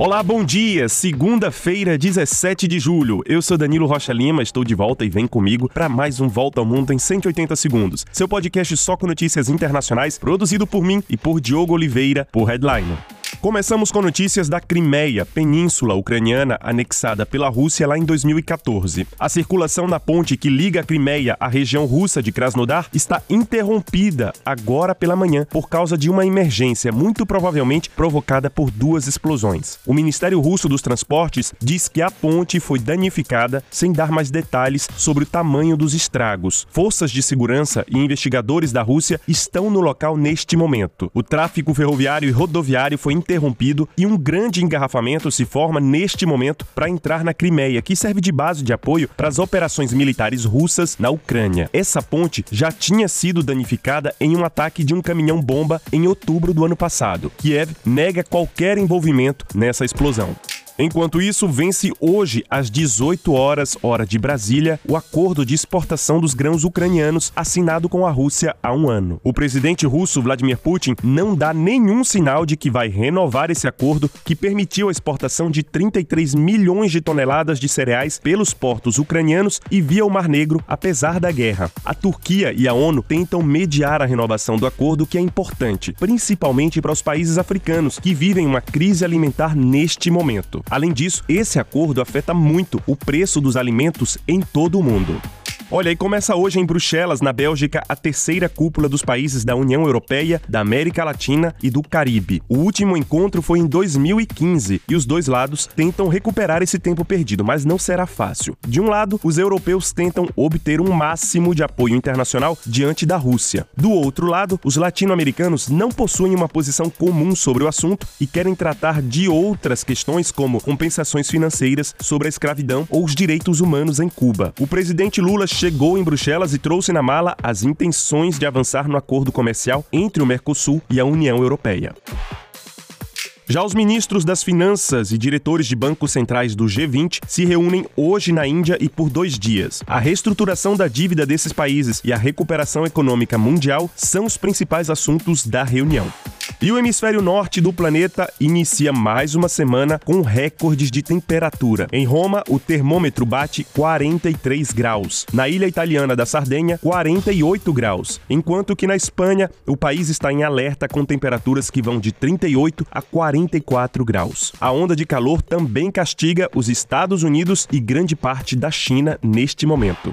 Olá, bom dia! Segunda-feira, 17 de julho. Eu sou Danilo Rocha Lima, estou de volta e vem comigo para mais um Volta ao Mundo em 180 segundos. Seu podcast só com notícias internacionais, produzido por mim e por Diogo Oliveira, por Headliner. Começamos com notícias da Crimeia, península ucraniana anexada pela Rússia lá em 2014. A circulação na ponte que liga a Crimeia à região russa de Krasnodar está interrompida agora pela manhã por causa de uma emergência, muito provavelmente provocada por duas explosões. O Ministério Russo dos Transportes diz que a ponte foi danificada sem dar mais detalhes sobre o tamanho dos estragos. Forças de segurança e investigadores da Rússia estão no local neste momento. O tráfego ferroviário e rodoviário foi interrompido e um grande engarrafamento se forma neste momento para entrar na Crimeia, que serve de base de apoio para as operações militares russas na Ucrânia. Essa ponte já tinha sido danificada em um ataque de um caminhão-bomba em outubro do ano passado. Kiev nega qualquer envolvimento nessa explosão. Enquanto isso, vence hoje, às 18 horas, hora de Brasília, o acordo de exportação dos grãos ucranianos assinado com a Rússia há um ano. O presidente russo Vladimir Putin não dá nenhum sinal de que vai renovar esse acordo que permitiu a exportação de 33 milhões de toneladas de cereais pelos portos ucranianos e via o Mar Negro, apesar da guerra. A Turquia e a ONU tentam mediar a renovação do acordo, que é importante, principalmente para os países africanos que vivem uma crise alimentar neste momento. Além disso, esse acordo afeta muito o preço dos alimentos em todo o mundo. Olha, e começa hoje em Bruxelas, na Bélgica, a terceira cúpula dos países da União Europeia, da América Latina e do Caribe. O último encontro foi em 2015 e os dois lados tentam recuperar esse tempo perdido, mas não será fácil. De um lado, os europeus tentam obter um máximo de apoio internacional diante da Rússia. Do outro lado, os latino-americanos não possuem uma posição comum sobre o assunto e querem tratar de outras questões como compensações financeiras sobre a escravidão ou os direitos humanos em Cuba. O presidente Lula chegou em Bruxelas e trouxe na mala as intenções de avançar no acordo comercial entre o Mercosul e a União Europeia. Já os ministros das Finanças e diretores de bancos centrais do G20 se reúnem hoje na Índia e por dois dias. A reestruturação da dívida desses países e a recuperação econômica mundial são os principais assuntos da reunião. E o hemisfério norte do planeta inicia mais uma semana com recordes de temperatura. Em Roma, o termômetro bate 43 graus. Na ilha italiana da Sardenha, 48 graus. Enquanto que na Espanha, o país está em alerta com temperaturas que vão de 38 a 44 graus. A onda de calor também castiga os Estados Unidos e grande parte da China neste momento.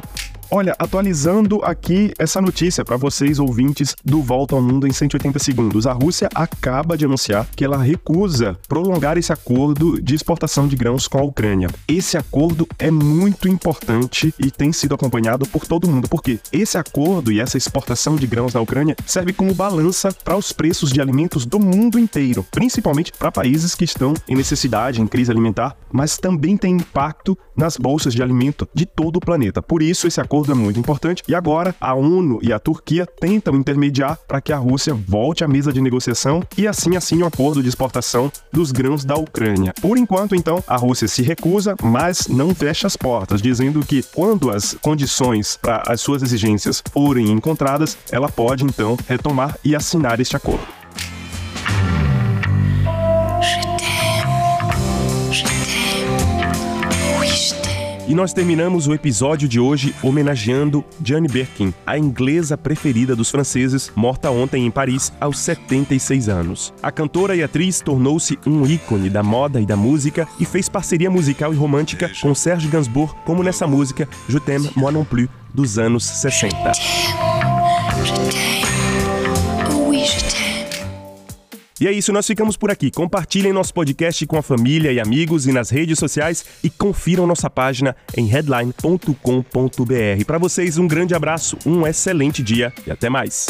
Olha, atualizando aqui essa notícia para vocês ouvintes do Volta ao Mundo em 180 segundos. A Rússia acaba de anunciar que ela recusa prolongar esse acordo de exportação de grãos com a Ucrânia. Esse acordo é muito importante e tem sido acompanhado por todo mundo, porque esse acordo e essa exportação de grãos da Ucrânia serve como balança para os preços de alimentos do mundo inteiro, principalmente para países que estão em necessidade, em crise alimentar, mas também tem impacto nas bolsas de alimento de todo o planeta. Por isso esse acordo acordo é muito importante. E agora a ONU e a Turquia tentam intermediar para que a Rússia volte à mesa de negociação e assim assine o um acordo de exportação dos grãos da Ucrânia. Por enquanto, então, a Rússia se recusa, mas não fecha as portas, dizendo que quando as condições para as suas exigências forem encontradas, ela pode então retomar e assinar este acordo. E nós terminamos o episódio de hoje homenageando Jane Birkin, a inglesa preferida dos franceses, morta ontem em Paris aos 76 anos. A cantora e atriz tornou-se um ícone da moda e da música e fez parceria musical e romântica com Serge Gainsbourg, como nessa música Je t'aime moi non plus dos anos 60. E é isso, nós ficamos por aqui. Compartilhem nosso podcast com a família e amigos e nas redes sociais e confiram nossa página em headline.com.br. Para vocês, um grande abraço, um excelente dia e até mais.